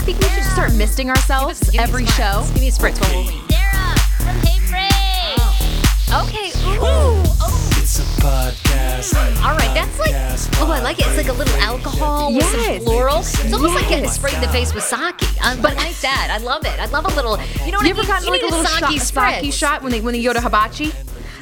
Think we should start misting ourselves Give me every show. spritz. Give me a spritz. Whoa, whoa, whoa. Okay. Ooh. Oh. It's a podcast. All right. That's like. Oh, I like it. It's like a little alcohol with Yes. some floral. It's almost like getting Yes. sprayed in the face with sake. Um, but I like that. I love it. I love a little. You know what You I ever mean? gotten You like a need little sake shot, sake spritz. shot when they when they go to hibachi,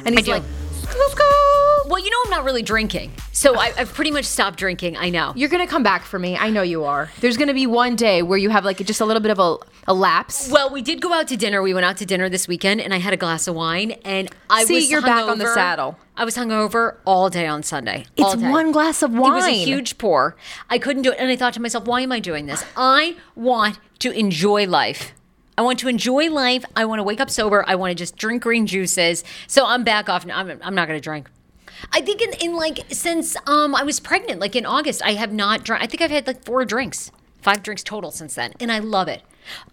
and he's do. like, "Skoo, skoo." Well, you know I'm not really drinking, so I, I've pretty much stopped drinking. I know. You're gonna come back for me. I know you are. There's gonna be one day where you have like just a little bit of a, a lapse. Well, we did go out to dinner. We went out to dinner this weekend, and I had a glass of wine, and I See, was you're back on the hungover. saddle. I was hungover all day on Sunday. all It's one glass of wine. It was a huge pour. I couldn't do it, and I thought to myself, "Why am I doing this? I want to enjoy life." I want to enjoy life. I want to wake up sober. I want to just drink green juices. So I'm back off. I'm, I'm not going to drink. I think in, in like since um I was pregnant, like in August, I have not drunk. I think I've had like four drinks, five drinks total since then, and I love it.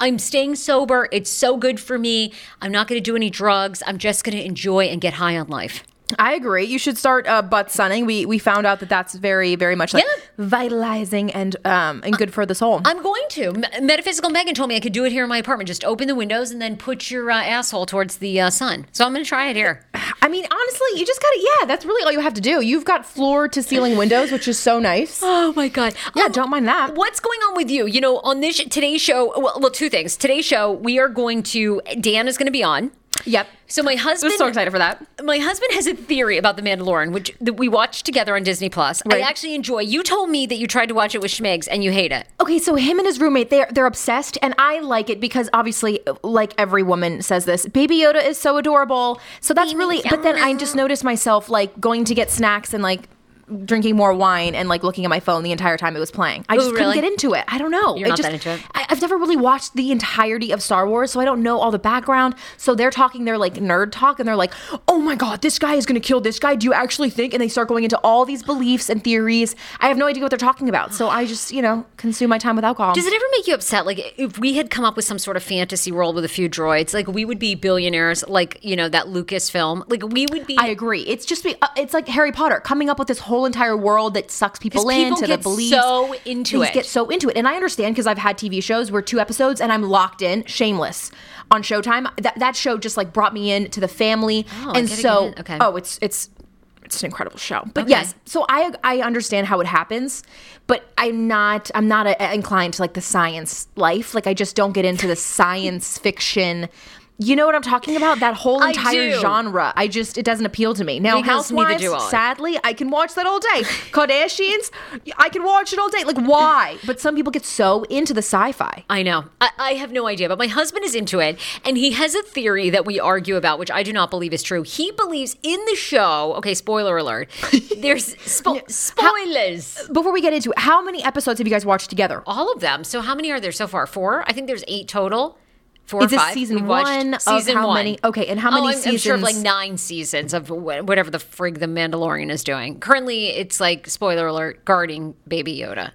I'm staying sober. It's so good for me. I'm not going to do any drugs. I'm just going to enjoy and get high on life. I agree. You should start uh, butt sunning. We we found out that that's very very much like Yeah. Vitalizing and um and good for the soul. I'm going to. Metaphysical Megan told me I could do it here in my apartment. Just open the windows and then put your uh, asshole towards the uh, sun. So I'm going to try it here. I mean, honestly, you just gotta yeah. That's really all you have to do. You've got floor to ceiling windows, which is so nice. Oh my god. Yeah, don't mind that. What's going on with you? You know, on this today's show, well, well two things. Today's show, we are going to Dan is going to be on. Yep. So my husband I'm so excited for that. My husband has a theory about The Mandalorian, which that we watched together on Disney Plus. Right. I actually enjoy. You told me that you tried to watch it with Schmigs and you hate it. Okay, so him and his roommate, they're they're obsessed, and I like it because obviously, like every woman says this, Baby Yoda is so adorable. So that's Baby really. But then I just noticed myself like going to get snacks and like drinking more wine and like looking at my phone the entire time it was playing. I just couldn't get into it. I don't know. You're not just, that into it? I, I've never really watched the entirety of Star Wars, so I don't know all the background. So they're talking their like nerd talk, and they're like, "Oh my god, this guy is gonna kill this guy. Do you actually think?" And they start going into all these beliefs and theories. I have no idea what they're talking about, so I just you know consume my time with alcohol. Does it ever make you upset? Like, if we had come up with some sort of fantasy world with a few droids, like we would be billionaires, like you know that Lucas film. Like we would be. I agree. It's just be, uh, it's like Harry Potter coming up with this whole entire world that sucks people in people to the get beliefs. so into it. Get so into it, and I understand because I've had TV shows where two episodes and I'm locked in. Shameless on Showtime. That that show just like brought me in to the family, Oh, and so. Okay. oh, it's it's. It's an incredible show, but Okay. yes. So I I understand how it happens, but I'm not I'm not a, inclined to like the science life. Like I just don't get into the science fiction. You know what I'm talking about? That whole entire do. genre. I just it doesn't appeal to me. Now Because Housewives, do I. sadly, I can watch that all day. Kardashians, I can watch it all day. Like why? But some people get so into the sci-fi. I know. I, I have no idea, but my husband is into it, and he has a theory that we argue about, which I do not believe is true. He believes in the show. Okay, spoiler alert. There's spo- spoilers. Before we get into it, how many episodes have you guys watched together? All of them. So how many are there so far? Four. I think there's eight total. Four Is this five. season We've one of Season how one. many- okay, and how Oh, many I'm, I'm sure of like nine seasons of whatever the frig the Mandalorian is doing. Currently, it's like spoiler alert, guarding Baby Yoda.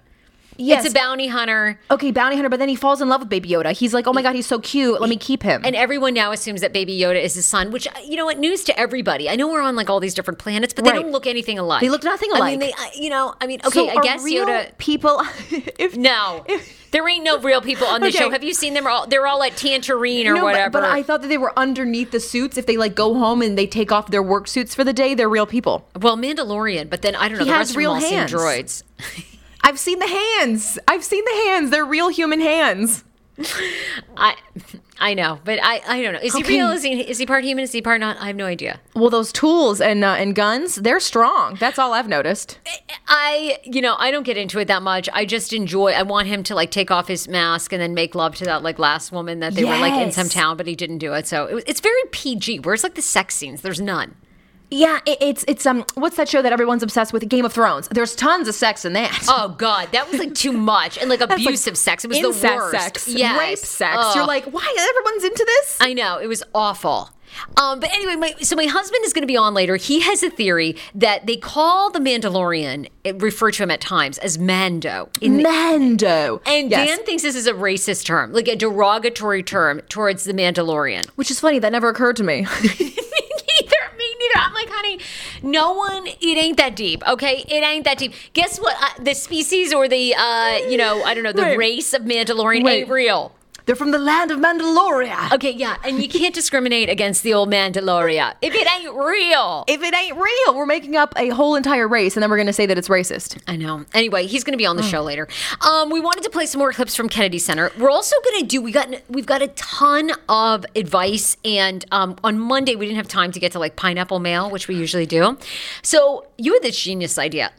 Yes. It's a bounty hunter. okay, bounty hunter, but then he falls in love with Baby Yoda. He's like, oh my god, he's so cute. Let me keep him. And everyone now assumes that Baby Yoda is his son, which you know what? News to everybody. I know we're on like all these different planets, but they Right. don't look anything alike. They look nothing alike. I mean, alike. they, I- you know, I mean, okay, So I are guess real Yoda. people. if No, there ain't no real people on the Okay. show. Have you seen them? All they're all at Tangerine or No, but- whatever. But, I thought that they were underneath the suits. If they like go home and they take off their work suits for the day, they're real people. well, Mandalorian, but then I don't know. He the has rest real of them all hands. seem droids. I've seen the hands. I've seen the hands. They're real human hands. I, I know, but I, I don't know. Is Okay. he real? Is he, is he part human? Is he part not? I have no idea. Well, those tools and uh, and guns, they're strong. That's all I've noticed. I, you know, I don't get into it that much. I just enjoy. I want him to like take off his mask and then make love to that like last woman that they were like in some town, but he didn't do it. So it, was- it's very PG. Where's like the sex scenes? There's none. Yeah, it, it's it's um, what's that show that everyone's obsessed with? Game of Thrones. There's tons of sex in that. Oh God, that was like too much and like That's like abusive sex. It was the worst. sex, Yes. rape sex. Ugh. You're like, why everyone's into this? I know it was awful. Um, but anyway, my, so my husband is going to be on later. He has a theory that they call the Mandalorian, refer to him at times as Mando. In Mando. and Yes. Dan thinks this is a racist term, like a derogatory term towards the Mandalorian. which is funny. That never occurred to me. neither, me neither. I'm like, honey, no one. It ain't that deep, okay? It ain't that deep. Guess what? Uh, the species or the, uh, you know, I don't know, the race of Mandalorian Wait. ain't real. They're from the land of Mandaloria. Okay, yeah, and you can't discriminate against the old Mandalorian if it ain't real. If it ain't real, we're making up a whole entire race, and then we're going to say that it's racist. I know. Anyway, he's going to be on the show later. Um, we wanted to play some more clips from Kennedy Center. We're also going to do. We got we've got a ton of advice, and um, on Monday we didn't have time to get to like pineapple mail, which we usually do. So you had this genius idea.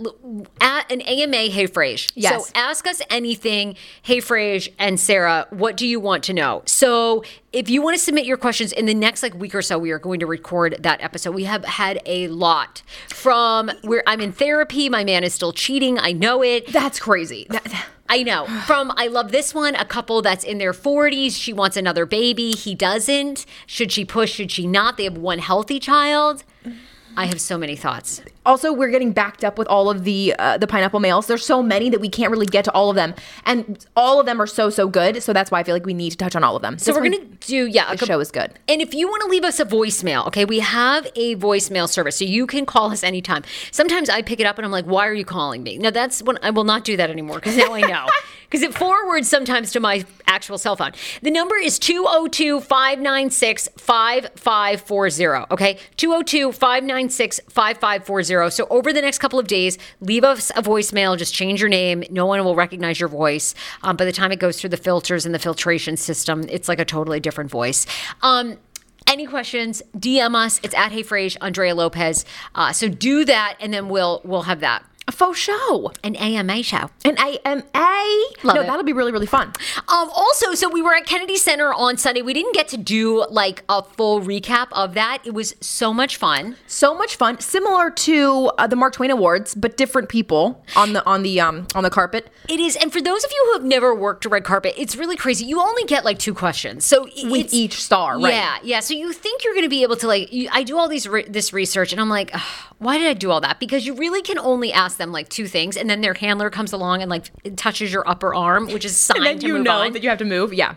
At an AMA, hey Frage. Yes. So ask us anything, hey Frage and Sarah. What do you want to know? So if you want to submit your questions in the next like week or so, we are going to record that episode. We have had a lot from where I'm in therapy. My man is still cheating. I know it. That's crazy. That- I know. From I love this one, a couple that's in their 40s. She wants another baby. He doesn't. Should she push? Should she not? They have one healthy child. I have so many thoughts. Also, we're getting backed up with all of the uh, the pineapple males. There's so many that we can't really get to all of them, and all of them are so so good. So that's why I feel like we need to touch on all of them. So we're gonna do yeah. a The show is good. And if you want to leave us a voicemail, okay, we have a voicemail service, so you can call us anytime. Sometimes I pick it up and I'm like, "Why are you calling me?" Now that's when I will not do that anymore because now I know because it forwards sometimes to my actual cell phone. The number is 202-596-5540. Okay, 202-596-5540. So over the next couple of days, leave us a voicemail. Just change your name. No one will recognize your voice. Um, by the time it goes through the filters and the filtration system, it's like a totally different voice. Um, any questions? DM us. It's at Hey Frage, Andrea Lopez. Uh, so do that, and then we'll we'll have that. Faux show. An AMA show. An AMA. Love no, it. that'll be really, really fun. Um, also, so we were at Kennedy Center on Sunday. We didn't get to do like a full recap of that. It was so much fun. So much fun, similar to uh, the Mark Twain Awards, but different people on the on the um on the carpet. It is, and for those of you who have never worked a red carpet, it's really crazy. You only get like two questions, so With each star, right. Yeah, yeah. So you think you're going to be able to like? You, I do all these re- this research, and I'm like, why did I do all that? Because you really can only ask them like two things, and then their handler comes along and like touches your upper arm, which is sign And then to you move know on. that you have to move. Yeah.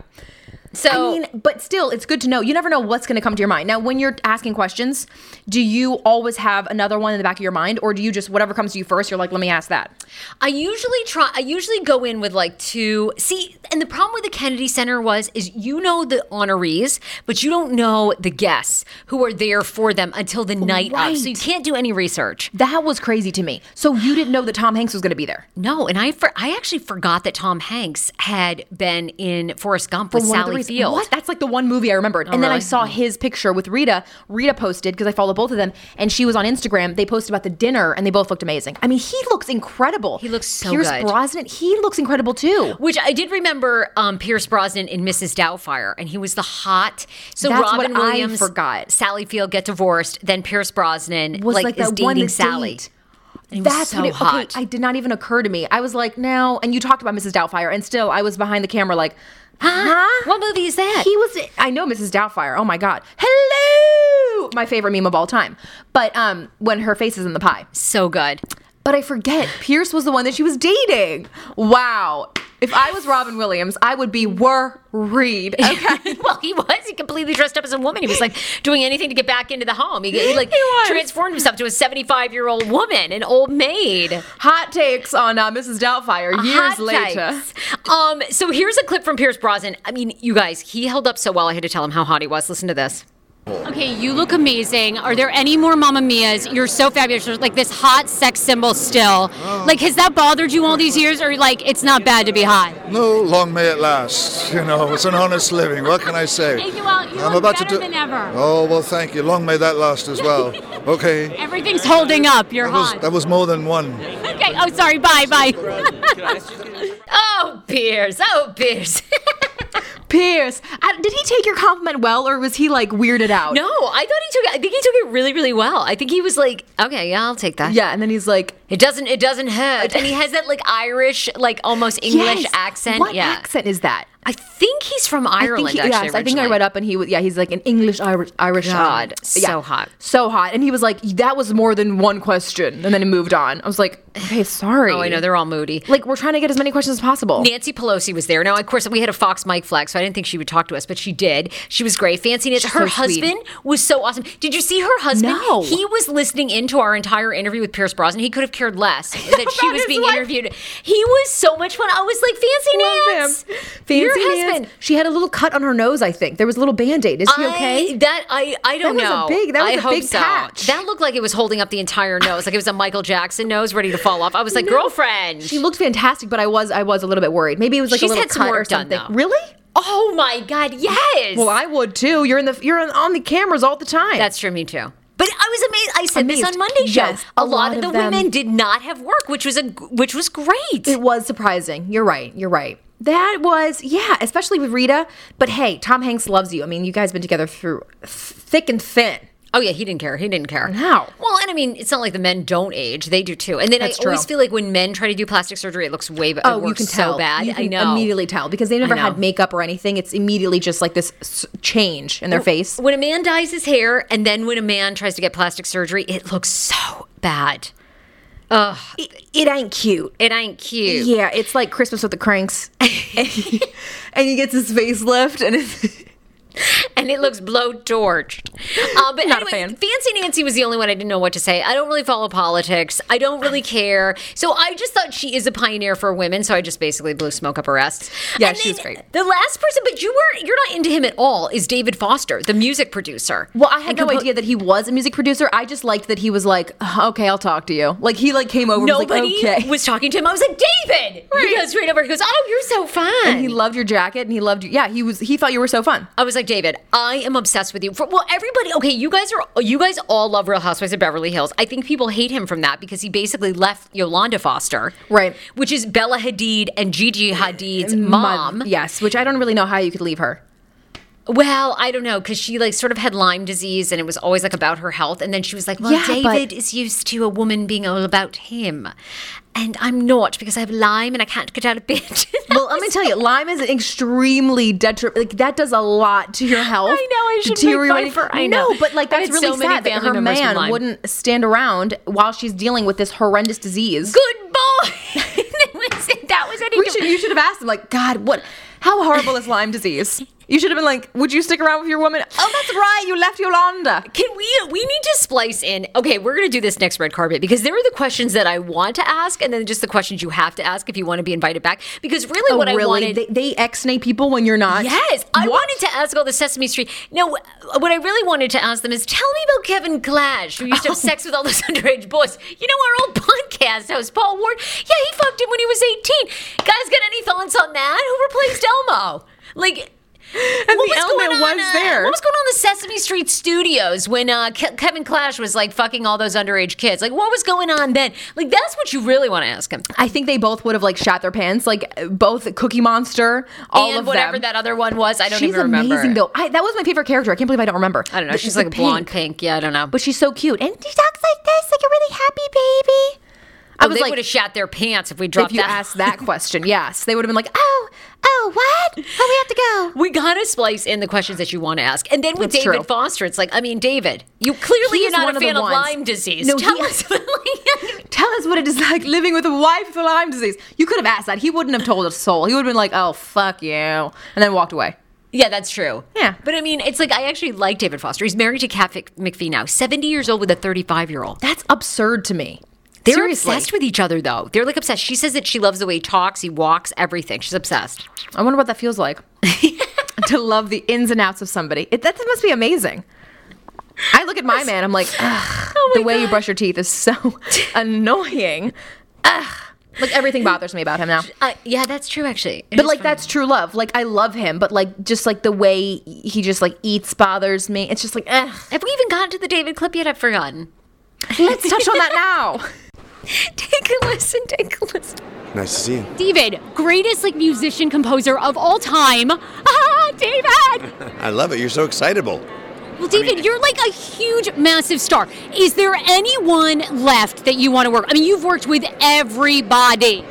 So I mean, but still, it's good to know. You never know what's going to come to your mind. Now, when you're asking questions, do you always have another one in the back of your mind, or do you just whatever comes to you first? You're like, let me ask that. I usually try. I usually go in with like two. See, and the problem with the Kennedy Center was is you know the honorees, but you don't know the guests who are there for them until the night of. So you can't do any research. That was crazy to me. So you didn't know that Tom Hanks was going to be there. No, and I for, I actually forgot that Tom Hanks had been in Forrest Gump with Sally What? That's like the one movie I remembered. and then I saw his picture with Rita. Rita posted because I follow both of them, and she was on Instagram. They posted about the dinner, and they both looked amazing. I mean, he looks incredible. He looks so good. Pierce good. Brosnan, he looks incredible too. Which I did remember um, Pierce Brosnan in Mrs. Doubtfire, and he was the hot. So That's Robin what I forgot. Sally Field get divorced, then Pierce Brosnan Was like, like, is dating Sally. date. And he was That's so what it, hot. Okay, I did not even occur to me. I was like, no. And you talked about Mrs. Doubtfire, and still, I was behind the camera, like, huh? What movie is that? He was. I know Mrs. Doubtfire. Oh my god. Hello, my favorite meme of all time. But um, when her face is in the pie. so good. But I forget. Pierce was the one that she was dating. Wow. If I was Robin Williams, I would be worried. Okay. well, he was. He completely dressed up as a woman. He was like doing anything to get back into the home. He, he like He transformed himself to a 75 year old woman, an old maid. Hot takes on uh, Mrs. Doubtfire years Hot later. takes. Um, so here's a clip from Pierce Brosnan. I mean, you guys, he held up so well. I had to tell him how hot he was. Listen to this. Okay, you look amazing. Are there any more Mamma Mia's? You're so fabulous. You're like this hot sex symbol still. Oh. Like, has that bothered you all these years, or like it's not bad to be hot? No, long may it last. You know, it's an honest living. What can I say? Hey, well, you look better than ever. Oh well, thank you. Long may that last as well. Okay. Everything's holding up. You're That was hot. that was more than one. Okay. Oh, sorry. Bye. Bye. Oh, Pierce. Oh, Pierce. Pierce, uh, did he take your compliment well, or was he like weirded out? no, I thought he took it. I think he took it really, really well. I think he was like, okay, yeah, I'll take that. Yeah, and then he's like, It doesn't. It doesn't hurt. And he has that like Irish, like almost English yes. accent. What yeah. accent is that? I think he's from Ireland. I think he, actually, yes, I think I read up and he was yeah he's like an English Irish Irish God, yeah, so hot. so hot and he was like that was more than one question and then he moved on I was like okay sorry Oh, I know they're all moody. like we're trying to get as many questions as possible Nancy Pelosi was there. Now, of course, we had a Fox mic flag, so I didn't think she would talk to us, but she did. She was great. Fancy Nancy. Her so sweet. husband was so awesome. Did you see her husband? No. He was listening into our entire interview with Pierce Brosnan. He could have cared less that she was being interviewed. He was so much fun. I was like, Fancy him. Fancy. Husband. she had a little cut on her nose I think there was a little band-aid is he I- okay that I I don't know. That was a big- that was I a hope big so. patch. That looked like it was holding up the entire nose, like it was a Michael Jackson nose ready to fall off. I was like, girlfriend. she looked fantastic but I was I was a little bit worried maybe it was like She's a little cut or work done, something though. really oh my god, yes. well I would too you're in the you're on the cameras all the time That's true, me too. But I was amazed. I said this on Monday show. Yes, a, a lot, lot of the of women did not have work, which was a which was great. It was surprising. You're right. You're right. That was, yeah, especially with Rita. But hey, Tom Hanks loves you. I mean, you guys been together through thick and thin. oh yeah, he didn't care. He didn't care. No. Well, and I mean, it's not like the men don't age; they do too. And then That's I always feel like when men try to do plastic surgery, it looks way better. Oh, you can tell. so bad. You can I know. immediately tell because they never had makeup or anything. It's immediately just like this change in their face. When a man dyes his hair, and then when a man tries to get plastic surgery, it looks so bad. Ugh, It, it ain't cute. it ain't cute. Yeah, it's like Christmas with the Cranks, and, he, and he gets his facelift and it's, and it looks blowtorched. Uh, but Not a anyway, fan. Fancy Nancy was the only one I didn't know what to say. I don't really follow politics. I don't really care. So I just thought she is a pioneer for women. So I just basically blew smoke up her ass. Yeah, And she was then great. The last person, but you were you're not into him at all. Is David Foster, the music producer? Well, I had no compo- idea that he was a music producer. I just liked that he was like, okay, I'll talk to you. Like he like came over. and was like, Nobody okay. was talking to him. I was like, David. He goes straight over. He goes, Oh, you're so fun. and he loved your jacket and he loved you. Yeah, he was. He thought you were so fun. I was like, David, I am obsessed with you. For, well, everybody, okay, you guys are, you guys all love Real Housewives of Beverly Hills. I think people hate him from that because he basically left Yolanda Foster, Right. Which is Bella Hadid and Gigi Hadid's mom. Yes, which I don't really know how you could leave her. Well, I don't know because she like sort of had Lyme disease and it was always like about her health. And then she was like, "Well, Yeah, but- David is used to a woman being all about him, and I'm not because I have Lyme and I can't get out of bed." Well, let me tell you, Lyme is extremely detrimental. Like that does a lot to your health. I know, I should Deteriorating- for- I know. No, but like that's really so sad that her man wouldn't stand around while she's dealing with this horrendous disease. Good boy. that was that was any We should, you should have asked him, like, God, what? How horrible is Lyme disease? You should have been like, Would you stick around with your woman? Oh, that's right, you left Yolanda. Can we we need to splice in okay we're gonna do this next red carpet because there are the questions that I want to ask and then just the questions you have to ask if you want to be invited back because really oh, what I wanted They, they ex-nay people when you're not. Yes, I wanted to ask all the Sesame Street. No, what I really wanted to ask them is tell me about Kevin Clash, who used to have oh. sex with all those underage boys. You know, our old podcast host, Paul Ward. Yeah, he fucked him when he was 18. Guys, got any thoughts on that? Who replaced Elmo? Like, And what the element going on, was uh. What was going on in the Sesame Street studios when uh, Ke- Kevin Clash was like fucking all those underage kids? Like, what was going on then? Like, that's what you really want to ask him. I think they both would have like shat their pants, like both Cookie Monster, all and of whatever them. that other one was, I don't she's even remember. amazing though. I, that was my favorite character. I can't believe I don't remember. I don't know. The- She's like a blonde pink. Yeah, I don't know. but she's so cute, and she talks like this, like a really happy baby. I Oh, was they like, would have shat their pants if we dropped if you that. asked that question, yes, they would have been like, oh, what? Oh, we have to go. we gotta splice in the questions that you want to ask, and then with That's David true. Foster, it's like, I mean, David, you clearly He's you're not a fan of. Lyme disease. No, Tell he- us. Tell us what it is like living with a wife with Lyme disease. You could have asked that. He wouldn't have told a soul. He would have been like, oh, fuck you, and then walked away. yeah, that's true. Yeah. but I mean, it's like I actually like David Foster. He's married to Kat McPhee now, seventy years old with a thirty-five year old. That's absurd to me. They're Seriously. obsessed with each other, though. They're like obsessed. She says that she loves the way he talks, he walks, everything. She's obsessed. I wonder what that feels like to love the ins and outs of somebody. It, that must be amazing. I look at my man. I'm like, Ugh, the way you brush your teeth is so annoying. Ugh. Like everything bothers me about him now. Uh, yeah, that's true. Actually, It But like funny. that's true love. Like I love him, but like just like the way he just like eats bothers me. It's just like, ugh. Have we even gotten to the David clip yet? I've forgotten. Let's touch on that now. Take a listen. Take a listen. Nice to see you. David, greatest like musician composer of all time. Ah, David. I love it. You're so excitable. Well, David, you're like a huge, massive star. Is there anyone left that you want to work? I mean, you've worked with everybody.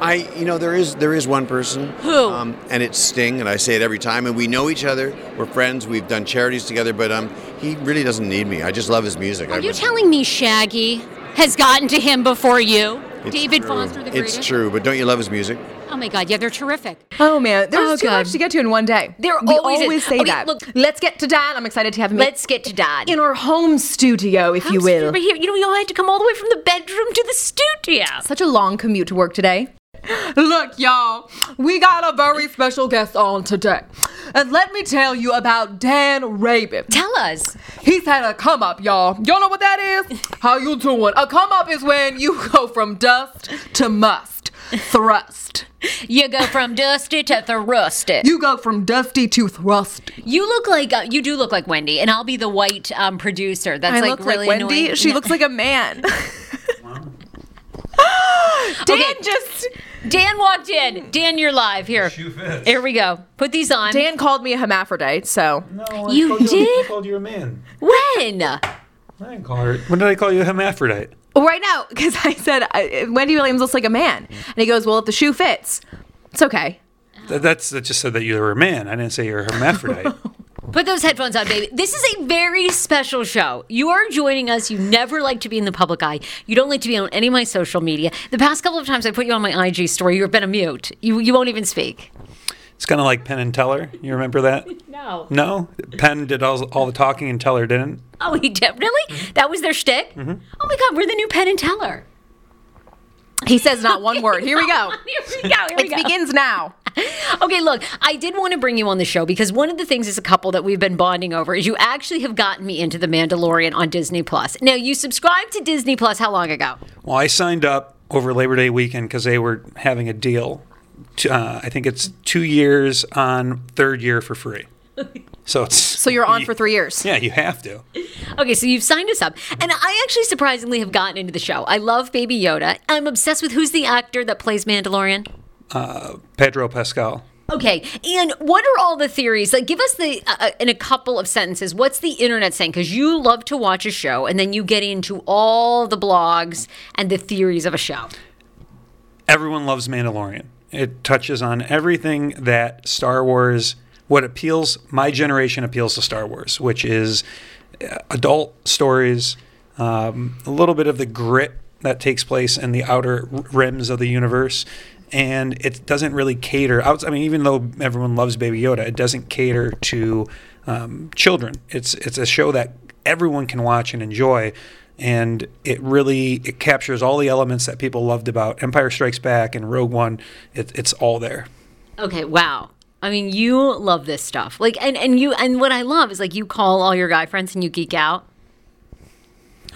I, you know, there is there is one person. Who? Um, and it's Sting, and I say it every time. And we know each other. We're friends. We've done charities together. But um, he really doesn't need me. I just love his music. I Are you really- telling me Shaggy has gotten to him before you? It's David true. Foster, the greatest. It's true. But don't you love his music? Oh my God, yeah, they're terrific. Oh man, there's Oh, too God. much to get to in one day. There we always is. always say Okay, that. look- let's get to dad. I'm excited to have him Let's get to Dad. in our home studio, if you How's- will. But here, you know, you all had to come all the way from the bedroom to the studio. Such a long commute to work today. Look, y'all, we got a very special guest on today. And let me tell you about Dan Rabin. Tell us. He's had a come up, y'all. Y'all know what that is? How you doing? A come up is when you go from dust to must. Thrust. You go from dusty to thrusty. You go from dusty to thrust. You look like uh, you do look like Wendy, and I'll be the white um, producer. That's I like look really like Wendy. annoying. She looks like a man. Dan Okay. just Dan walked in. Dan, you're live here. Shoe fits. Here we go. Put these on. Dan called me a hermaphrodite, so No, I You called did? I called you a man. When? I didn't call her. When did I call you a hermaphrodite? Oh, right now because I said I, Wendy Williams looks like a man, and he goes, "Well, if the shoe fits, it's okay." Th- That's that just said that you were a man. I didn't say you're a hermaphrodite. Put those headphones on, baby. This is a very special show. You are joining us. You never like to be in the public eye. You don't like to be on any of my social media. The past couple of times I put you on my IG story, you've been a mute. You you won't even speak. it's kind of like Penn and Teller. You remember that? No. No, Penn did all, all the talking and Teller didn't. Oh, he did. Really? That was their shtick? Mm-hmm. Oh my God, we're the new Penn and Teller. He says not one word. Here we go. Here we go. Here we It go. begins now. Okay, look, I did want to bring you on the show because one of the things as a couple that we've been bonding over is you actually have gotten me into The Mandalorian on Disney Plus. Now, you subscribed to Disney Plus how long ago? Well, I signed up over Labor Day weekend because they were having a deal. To, uh, I think it's two years on third year for free. So it's So you're on you- for three years. Yeah, you have to. Okay, so you've signed us up. And I actually surprisingly have gotten into the show. I love Baby Yoda. I'm obsessed with who's the actor that plays Mandalorian? Uh, Pedro Pascal. Okay, and what are all the theories? Like, give us the uh, uh, in a couple of sentences. What's the internet saying? Because you love to watch a show, and then you get into all the blogs and the theories of a show. everyone loves Mandalorian. It touches on everything that Star Wars, what appeals, my generation appeals to Star Wars, which is uh, adult stories, um, a little bit of the grit that takes place in the outer rims of the universe. And it doesn't really cater. I mean, even though everyone loves Baby Yoda, it doesn't cater to um, children. It's it's a show that everyone can watch and enjoy and it really it captures all the elements that people loved about Empire Strikes Back and Rogue One. It, it's all there. Okay, wow. I mean, you love this stuff. Like, and and you and what I love is like you call all your guy friends and you geek out.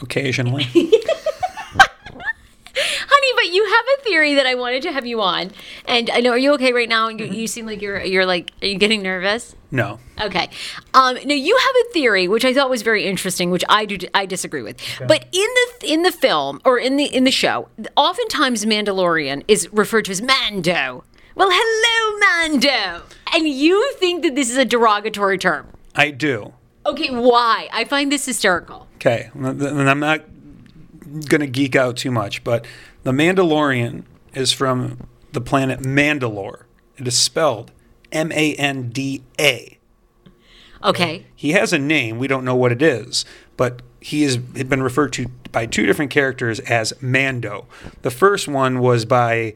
Occasionally, Honey, but you have a theory that I wanted to have you on. And I know, are you okay right now? You, you seem like you're you're like, are you getting nervous? no. Okay. Um, now you have a theory which I thought was very interesting, which I do I disagree with. But in the in the film or in the in the show, oftentimes Mandalorian is referred to as Mando. Well, hello, Mando. And you think that this is a derogatory term? I do. Okay, why? I find this hysterical. Okay, and I'm not going to geek out too much, but the Mandalorian is from the planet Mandalore. It is spelled M A N D A. Okay. He has a name. We don't know what it is, but he has been referred to by two different characters as Mando. The first one was by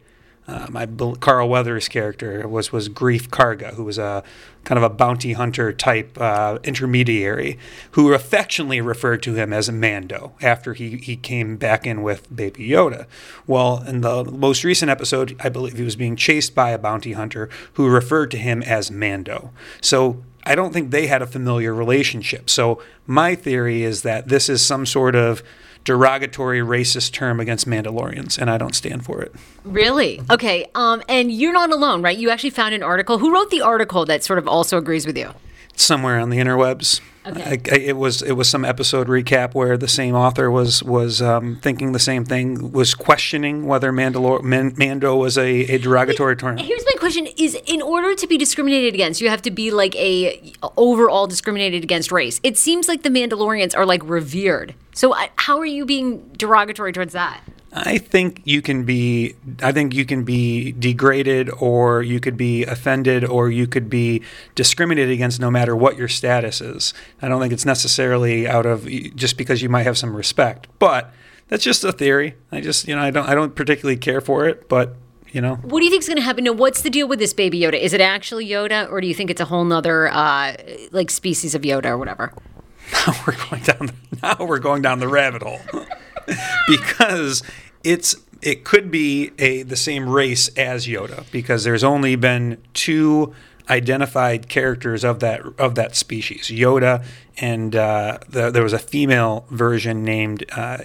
um, I Carl Weathers' character was was Greef Karga, who was a kind of a bounty hunter type uh, intermediary, who affectionately referred to him as Mando after he he came back in with Baby Yoda. Well, in the most recent episode, I believe he was being chased by a bounty hunter who referred to him as Mando. So I don't think they had a familiar relationship. So my theory is that this is some sort of derogatory racist term against Mandalorians, and I don't stand for it. Really? Okay. Um, and you're not alone, right? You actually found an article. Who wrote the article that sort of also agrees with you? Somewhere on the interwebs. Okay. I, I, it was it was some episode recap where the same author was was um, thinking the same thing, was questioning whether Mandalor- Man- Mando was a, a derogatory term. Here's my question: Is in order to be discriminated against, you have to be like a overall discriminated against race. It seems like the Mandalorians are like revered. So I, how are you being derogatory towards that? I think you can be I think you can be degraded or you could be offended or you could be discriminated against no matter what your status is. I don't think it's necessarily out of just because you might have some respect. But that's just a theory. I just, you know, I don't I don't particularly care for it, but you know, What do you think is going to happen? Now, what's the deal with this baby Yoda? Is it actually Yoda, or do you think it's a whole nother uh, like species of Yoda or whatever? now we're going down the, now we're going down the rabbit hole because it's it could be a the same race as Yoda because there's only been two identified characters of that of that species Yoda and uh, the, there was a female version named uh,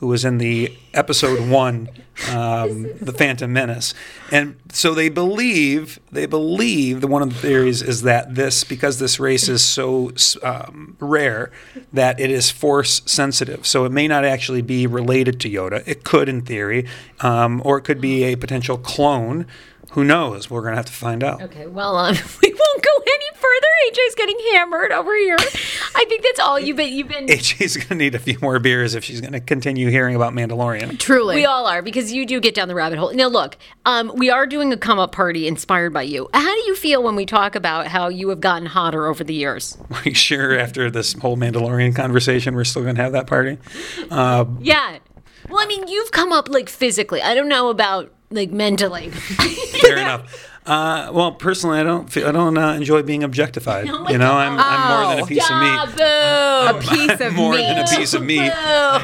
who was in the episode one, um, the Phantom Menace, and so they believe they believe that one of the theories is that this because this race is so um, rare that it is force sensitive, so it may not actually be related to Yoda. It could, in theory, um, or it could be a potential clone. Who knows? We're gonna have to find out. Okay, well, um, we won't go any further. AJ's getting hammered over here. I think that's all you've been. You've been. AJ's gonna need a few more beers if she's gonna continue hearing about Mandalorian. Truly. We all are because you do get down the rabbit hole. Now, look, um, we are doing a come up party inspired by you. How do you feel when we talk about how you have gotten hotter over the years? Are you sure after this whole Mandalorian conversation, we're still gonna have that party? Yeah. Well, I mean, you've come up like physically. I don't know about like mentally. Fair enough. Uh, well, personally, I don't feel, I don't uh, enjoy being objectified. Oh you know, I'm, I'm more than a piece yeah, of meat. boo. a piece of more meat. than a piece of meat.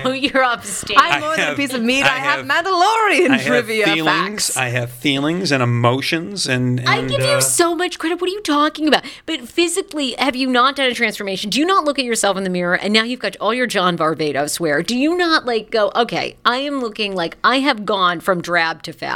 Boo. You're upstate. I'm more than a piece of meat. I, I have, have- Mandalorian I have trivia feelings. facts. I have feelings and emotions, and, and I give uh, you so much credit. What are you talking about? But physically, have you not done a transformation? Do you not look at yourself in the mirror and now you've got all your John Varvatos wear? Do you not like go, okay, I am looking like I have gone from drab to fab?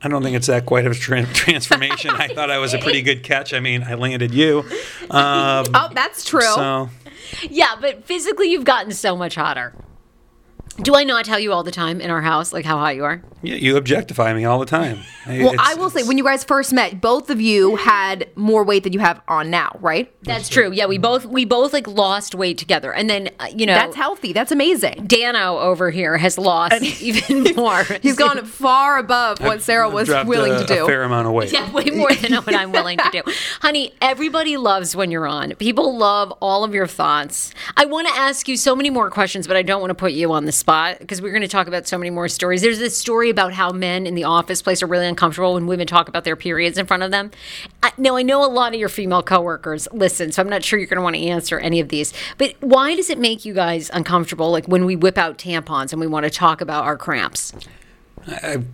I don't think it's that quite of a tra- transformation. I thought I was a pretty good catch. I mean, I landed you. Um, Oh, that's true. so Yeah, but physically, you've gotten so much hotter. Do I not tell you all the time in our house, like how hot you are? yeah, you objectify me all the time. well, I will say, when you guys first met, both of you had more weight than you have on now, right? That's true. Yeah, we both we both like lost weight together, and then uh, you know That's healthy. That's amazing. Dano over here has lost even more. He's gone far above what Sarah was dropped willing a, to do. a fair amount of weight. Yeah, way more than what I'm willing to do. Honey, everybody loves when you're on. People love all of your thoughts. I want to ask you so many more questions, but I don't want to put you on the spot. Spot because we're going to talk about so many more stories. There's this story about how men in the office place are really uncomfortable when women talk about their periods in front of them. I, now, I know a lot of your female coworkers listen, so I'm not sure you're going to want to answer any of these. But why does it make you guys uncomfortable, like when we whip out tampons and we want to talk about our cramps? I'm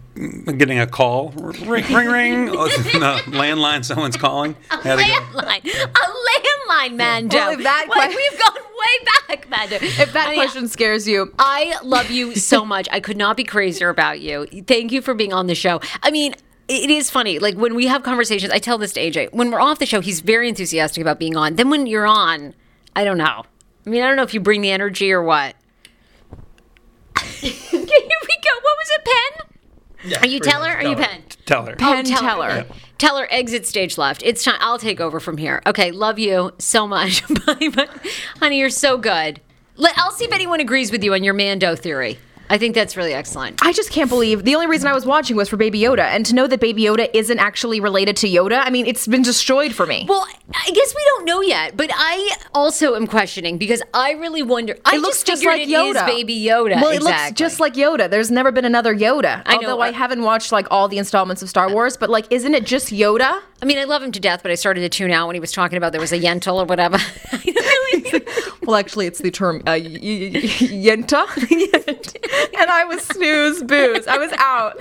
getting a call. Ring, ring, ring. Oh, no, landline, someone's calling. A Had to go. landline, a landline, Mando. Well, that Like, que- we've gone way back, Mando. If that Honey, question scares you, I love you so much. I could not be crazier about you. Thank you for being on the show. I mean, it is funny. Like when we have conversations, I tell this to AJ. When we're off the show, he's very enthusiastic about being on. Then when you're on, I don't know. I mean, I don't know if you bring the energy or what. Here we go. What was it, Penn? Are you pretty Teller? much. Or are you Teller. Penn? Teller. Oh, Penn Teller. Teller. Teller, exit stage left. It's time. I'll take over from here. Okay, love you so much. Bye, bye. Honey, you're so good. Let, I'll see if anyone agrees with you on your Mando theory. I think that's really excellent. I just can't believe the only reason I was watching was for Baby Yoda, and to know that Baby Yoda isn't actually related to Yoda, I mean, it's been destroyed for me. Well, I guess we don't know yet, but I also am questioning because I really wonder. I it looks just just like it is Yoda. Baby Yoda. Well, it looks just like Yoda. There's never been another Yoda. I know. Although I uh, haven't watched like all the installments of Star Wars, but like, isn't it just Yoda? I mean, I love him to death, but I started to tune out when he was talking about there was a Yentl or whatever. I don't really- Well, actually, it's the term uh, yenta, and I was snooze booze. I was out.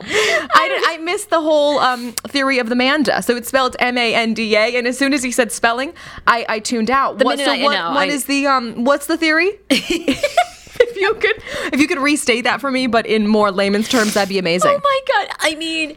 I, I missed the whole um, theory of the Manda. So it's spelled M A N D A, and as soon as he said spelling, I, I tuned out. The what, minute so I- what, no, what I- is the um? What's the theory? if you could, if you could restate that for me, but in more layman's terms, that'd be amazing. Oh my god! I mean,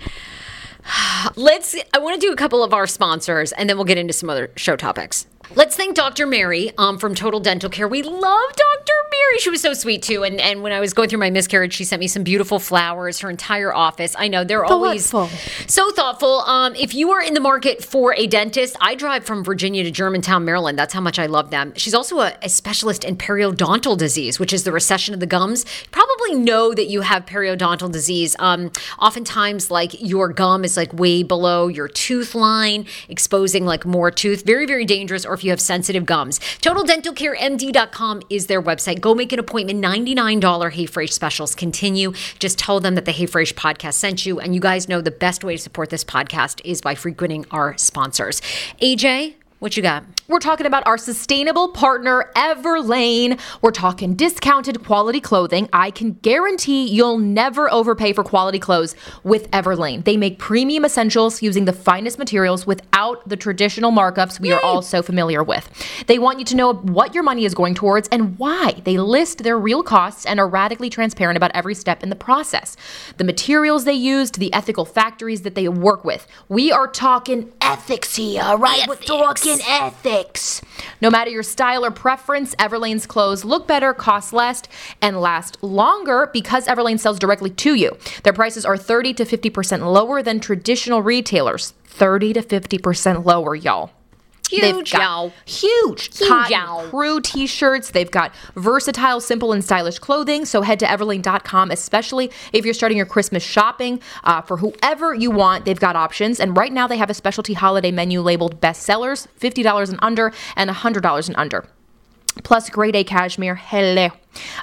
let's. I want to do a couple of our sponsors, and then we'll get into some other show topics. Let's thank Dr. Mary um, from Total Dental Care. We love Dr. Mary. She was so sweet too. And and when I was going through my miscarriage, she sent me some beautiful flowers. Her entire office. I know they're always so thoughtful. Um, if you are in the market for a dentist, I drive from Virginia to Germantown, Maryland. That's how much I love them. She's also a, a specialist in periodontal disease, which is the recession of the gums. You probably know that you have periodontal disease. Um, oftentimes, like your gum is like way below your tooth line, exposing like more tooth. Very, very dangerous. Or if you have sensitive gums, TotalDentalCareMD.com is their website. Go make an appointment. $99 Hey Frage specials continue. Just tell them that the Hey Frage podcast sent you. And you guys know the best way to support this podcast is by frequenting our sponsors. AJ, what you got? We're talking about our sustainable partner, Everlane. We're talking discounted quality clothing. I can guarantee you'll never overpay for quality clothes with Everlane. They make premium essentials using the finest materials without the traditional markups we are all so familiar with. They want you to know what your money is going towards and why. They list their real costs and are radically transparent about every step in the process. The materials they use to the ethical factories that they work with. We are talking ethics here, right? We're talking ethics. No matter your style or preference, Everlane's clothes look better, cost less, and last longer because Everlane sells directly to you. Their prices are 30 to 50% lower than traditional retailers. 30 to 50% lower, y'all. They've Huge, got y'all. Huge, Huge, cotton y'all. crew t-shirts. They've got versatile, simple, and stylish clothing. So head to everlane.com, especially if you're starting your Christmas shopping uh, for whoever you want. They've got options, and right now they have a specialty holiday menu labeled bestsellers, fifty dollars and under, and hundred dollars and under plus grade A cashmere. Hello.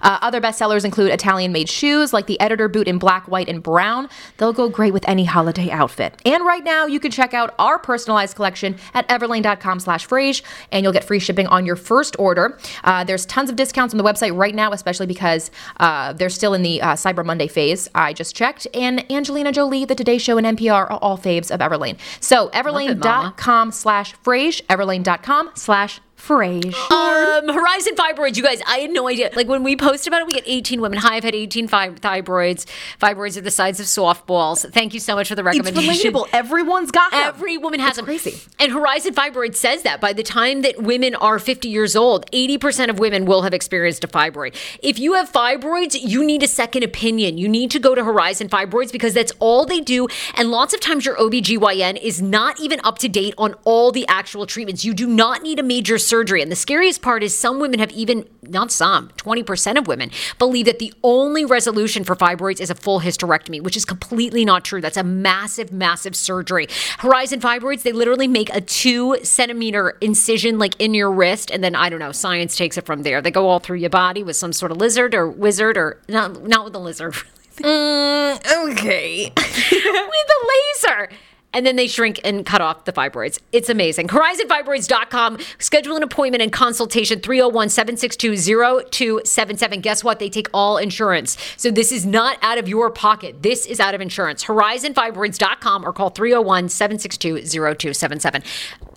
Uh, other bestsellers include Italian made shoes like the editor boot in black, white, and brown. They'll go great with any holiday outfit. And right now, you can check out our personalized collection at everlane.com slash frage, and you'll get free shipping on your first order. Uh, there's tons of discounts on the website right now, especially because uh, they're still in the uh, Cyber Monday phase. I just checked. And Angelina Jolie, The Today Show, and NPR are all faves of Everlane. So everlane.com slash frage, everlane.com slash frage. Um, Horizon fibroids, you guys, I had no idea. Like when we posted about it, we get 18 women. Hi, I've had 18 fi- fibroids. Fibroids are the size of softballs. Thank you so much for the recommendation. It's relatable. Everyone's got them. Every woman has It's them. crazy. And Horizon Fibroid says that by the time that women are 50 years old, 80% of women will have experienced a fibroid. If you have fibroids, you need a second opinion. You need to go to Horizon Fibroids because that's all they do. And lots of times your OBGYN is not even up to date on all the actual treatments. You do not need a major surgery. And the scariest part is some women have even, not some, 20% of women believe that the only resolution for fibroids is a full hysterectomy, which is completely not true. That's a massive, massive surgery. Horizon Fibroids, they literally make a two centimeter incision like in your wrist. And then, I don't know, science takes it from there. They go all through your body with some sort of lizard or wizard or not, not with a lizard. Mm, okay. with a laser. And then they shrink and cut off the fibroids. It's amazing. HorizonFibroids.com. Schedule an appointment and consultation 301 762 0277. Guess what? They take all insurance. So this is not out of your pocket. This is out of insurance. HorizonFibroids.com or call 301 762 0277.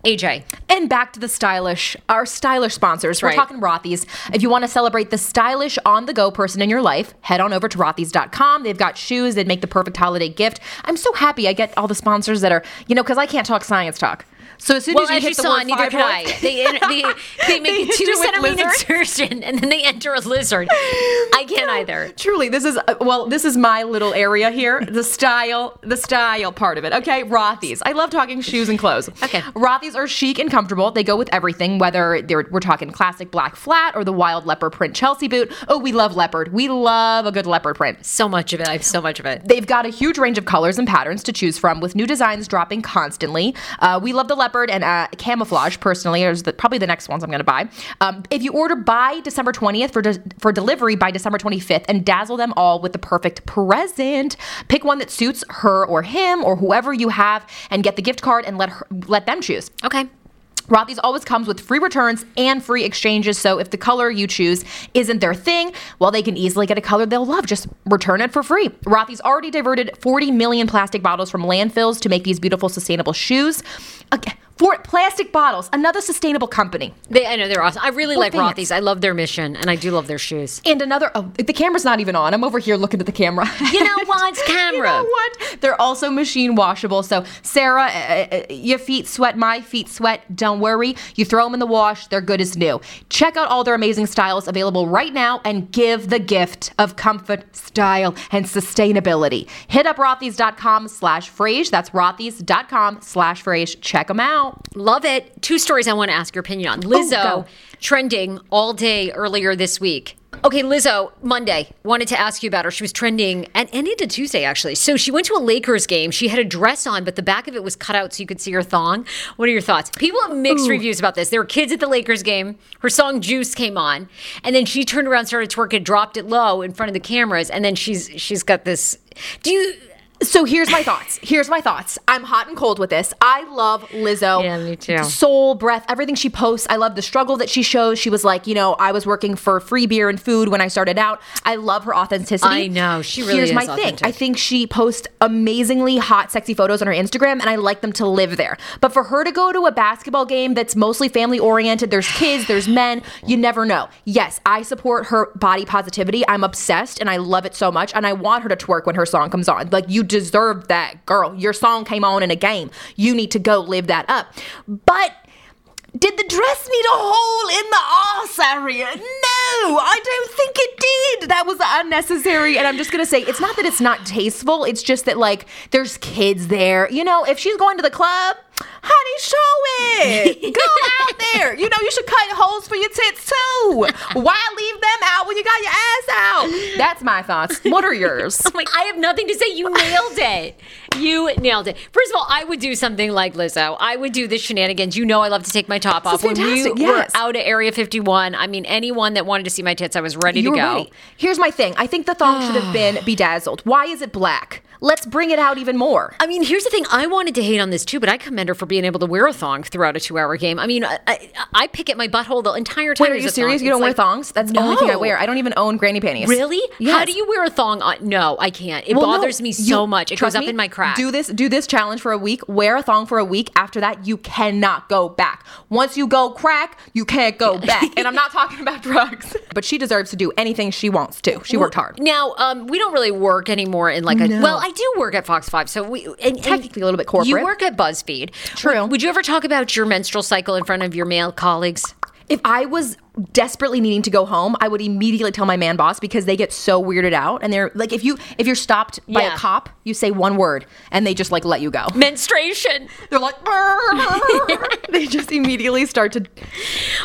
AJ. And back to the stylish, our stylish sponsors. We're Right. talking Rothy's. If you want to celebrate the stylish on the go person in your life, head on over to Rothys.com. They've got shoes that make the perfect holiday gift. I'm so happy I get all the sponsors that are, you know, because I can't talk science talk. So as soon Well, as you as hit you the saw, word neither can I. They, they, they make They a two centimeter insertion and then they enter a lizard. I can't either. Truly, this is uh, well, this is my little area here. The style, the style part of it. Okay, Rothy's. I love talking shoes and clothes. Okay. Rothy's are chic and comfortable. They go with everything, whether they're, we're talking classic black flat or the wild leopard print Chelsea boot. Oh, we love leopard. We love a good leopard print. So much of it. I have so much of it. They've got a huge range of colors and patterns to choose from, with new designs dropping constantly. Uh, we love the leopard and uh, camouflage personally. Is the, probably the next ones I'm going to buy. Um, if you order by December 20th for de- for delivery by December 25th, and dazzle them all with the perfect present. Pick one that suits her or him or whoever you have, and get the gift card and let her let them choose. Okay. Rothy's always comes with free returns and free exchanges. So if the color you choose isn't their thing, well, they can easily get a color they'll love. Just return it for free. Rothy's already diverted 40 million plastic bottles from landfills to make these beautiful, sustainable shoes. Okay, for plastic bottles, another sustainable company. They, I know they're awesome. I really like thanks. Rothy's. I love their mission, and I do love their shoes. And another, oh, the camera's not even on. I'm over here looking at the camera. You know what? Camera. you know what? They're also machine washable. So, Sarah, uh, uh, your feet sweat, my feet sweat. Don't worry. You throw them in the wash, they're good as new. Check out all their amazing styles available right now and give the gift of comfort, style, and sustainability. Hit up rothys.com slash frage. That's rothys.com slash frage. Check them out. Love it. Two stories I want to ask your opinion on. Oh, Lizzo go. trending all day earlier this week. Okay, Lizzo, Monday, wanted to ask you about her. She was trending, and, and into Tuesday, actually. So she went to a Lakers game. She had a dress on, but the back of it was cut out so you could see her thong. What are your thoughts? People have mixed reviews about this. There were kids at the Lakers game. Her song Juice came on, and then she turned around, started twerking, dropped it low in front of the cameras, and then she's she's got this. Do you. So here's my thoughts. Here's my thoughts. I'm hot and cold with this. I love Lizzo. Yeah, me too. Soul, breath, everything she posts. I love the struggle that she shows. She was like, you know, I was working for free beer and food when I started out. I love her authenticity. I know. She really Here's my authentic. thing. I think she posts amazingly hot, sexy photos on her Instagram, and I like them to live there. But for her to go to a basketball game that's mostly family oriented, there's kids, there's men, you never know. Yes, I support her body positivity. I'm obsessed and I love it so much. And I want her to twerk when her song comes on. Like, you deserve that, girl. Your song came on in a game. You need to go live that up. But did the dress need a hole in the arse area? No, I don't think it did. That was unnecessary. And I'm just gonna say, it's not that it's not tasteful. It's just that like there's kids there. You know, if she's going to the club, honey, show it. Go out there. You know, you should cut holes for your tits too. Why leave them out when you got your ass out? That's my thoughts. What are yours? I'm like, I have nothing to say. You nailed it. You nailed it. First of all, I would do something like Lizzo. I would do the shenanigans. You know, I love to take my top off. When we yes. were out at Area 51, I mean, anyone that wanted to see my tits, I was ready You to go. Here's my thing. I think the thong should have been bedazzled. Why is it black? Let's bring it out even more. I mean, here's the thing. I wanted to hate on this too, but I commend her for being able to wear a thong throughout a two-hour game. I mean, I, I, I pick at my butthole the entire time. Wait, are you serious? You don't wear thongs? That's the only thing I wear. I don't even own granny panties. Really? How do you wear a thong on? No, I can't. It Well, no, bothers me so much. It goes up me, in my crack. Do this. Do this challenge for a week. Wear a thong for a week. After that, you cannot go back. Once you go crack, you can't go back. And I'm not talking about drugs. But she deserves to do anything she wants to. She worked hard. Now, um, we don't really work anymore in like a. No. Well, I do work at Fox Five, so we and, and Technically a little bit corporate. You work at BuzzFeed. True. Would, would you ever talk about your menstrual cycle in front of your male colleagues? If I was desperately needing to go home, I would immediately tell my man boss because they get so weirded out. And they're like, if you if you're stopped by Yeah. a cop, you say one word and they just like let you go. Menstruation. They're like, they they just immediately start to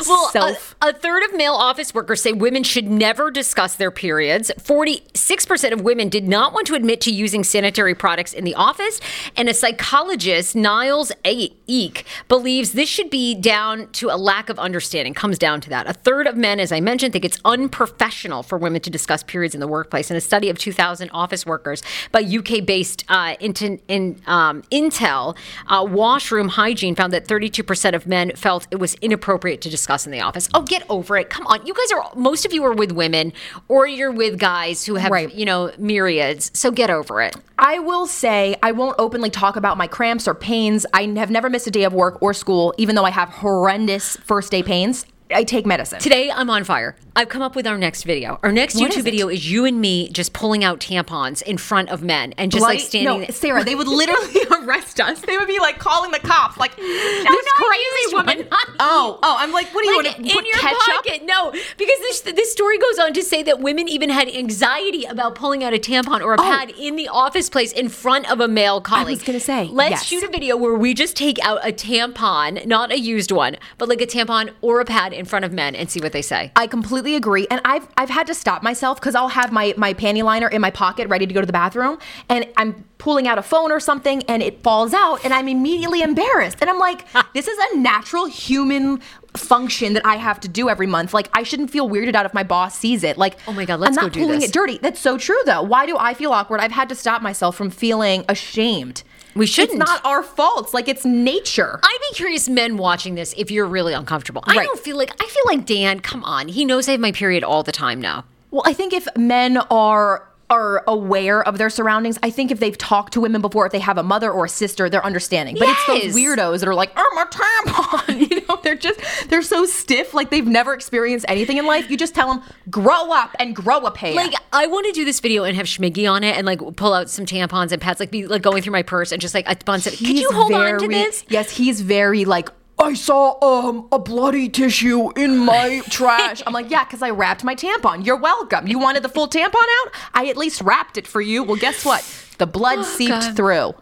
Well, a, self. a third of male office workers say women should never discuss their periods. 46% of women did not want to admit to using sanitary products in the office. And a psychologist, Niles A- Eek, believes this should be down to a lack of understanding, comes down to that. A third of men, as I mentioned, think it's unprofessional for women to discuss periods in the workplace. In a study of 2,000 office workers by UK based uh, Inten- in, um, Initial, uh, washroom hygiene found that 32% of men felt it was inappropriate to discuss in the office. Oh, get over it. Come on. You guys are, most of you are with women or you're with guys who have, Right. you know, myriads. So get over it. I will say I won't openly talk about my cramps or pains. I have never missed a day of work or school, even though I have horrendous first day pains. I take medicine. Today, I'm on fire. I've come up with our next video. Our next What YouTube is video is you and me just pulling out tampons in front of men and just Bloody- like standing no, there. Sarah, they would literally arrest us. They would be like calling the cops, like this not crazy woman. oh, oh, I'm like, what do you Like, want to in put your ketchup? pocket. No, because this this story goes on to say that women even had anxiety about pulling out a tampon or a oh. pad in the office place in front of a male colleague. Oh. gonna say, let's yes. shoot a video where we just take out a tampon, not a used one, but like a tampon or a pad in front of men and see what they say. I completely agree, and I've I've had to stop myself because I'll have my my panty liner in my pocket ready to go to the bathroom, and I'm pulling out a phone or something, and it falls out, and I'm immediately embarrassed, and I'm like, this is a natural human function that I have to do every month. Like I shouldn't feel weirded out if my boss sees it. Like Oh my God, let's I'm go not do pulling this. it dirty. That's so true though. Why do I feel awkward? I've had to stop myself from feeling ashamed. We shouldn't. It's not our fault. Like it's nature. I'd be curious, men watching this, if you're really uncomfortable. I don't feel like I feel like Dan. Come on, he knows I have my period all the time now. Well, I think if men are are aware of their surroundings, I think if they've talked to women before, if they have a mother or a sister, they're understanding. But it's Yes. those weirdos that are like, oh, "I'm a tampon," you know, they're just they're so stiff, like they've never experienced anything in life. You just tell them, "Grow up and grow a pair." Like I want to do this video and have Schmiggy on it and like pull out some tampons and pads, like be like going through my purse and just like a bunch of. Can you hold on to this? Yes, he's very like. I saw um a bloody tissue in my trash. I'm like, yeah, because I wrapped my tampon. You're welcome. You wanted the full tampon out? I at least wrapped it for you. Well, guess what? The blood seeped God. through.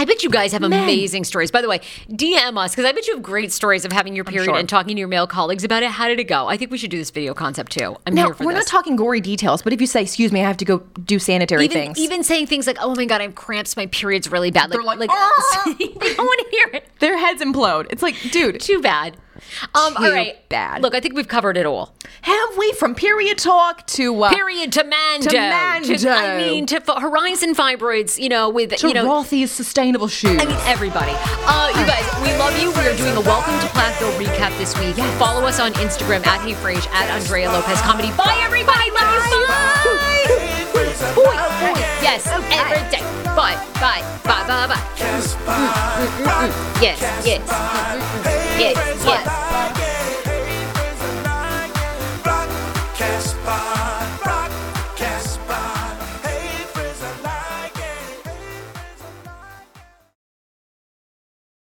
I bet you guys have amazing stories. By the way, DM us because I bet you have great stories of having your period sure. and talking to your male colleagues about it. How did it go? I think we should do this video concept too. I'm Now, here for we're this. not talking gory details, but if you say, excuse me, I have to go do sanitary even, things. even saying things like, "Oh my god, I have cramps. My period's really bad." Like, They're like, like "Ah!" they don't want to hear it. their heads implode. It's like, dude, Too bad. Um, all Too right, bad. Look, I think we've covered it all. have we from period talk to uh, Period to Mando. To Mando. I mean, to f- Horizon Fibroids. You know, with to you know. Rothy's sustainable shoes? I mean, everybody. Uh, you guys, we love you. We are doing a Welcome to Plathville recap this week. Follow us on Instagram at Hey Frage, at Andrea Lopez Comedy. Bye, everybody. Love you. Bye. Boy, boy. Yes, every day. Bye, bye, bye, bye, bye. Mm. Yes, yes yes, yes.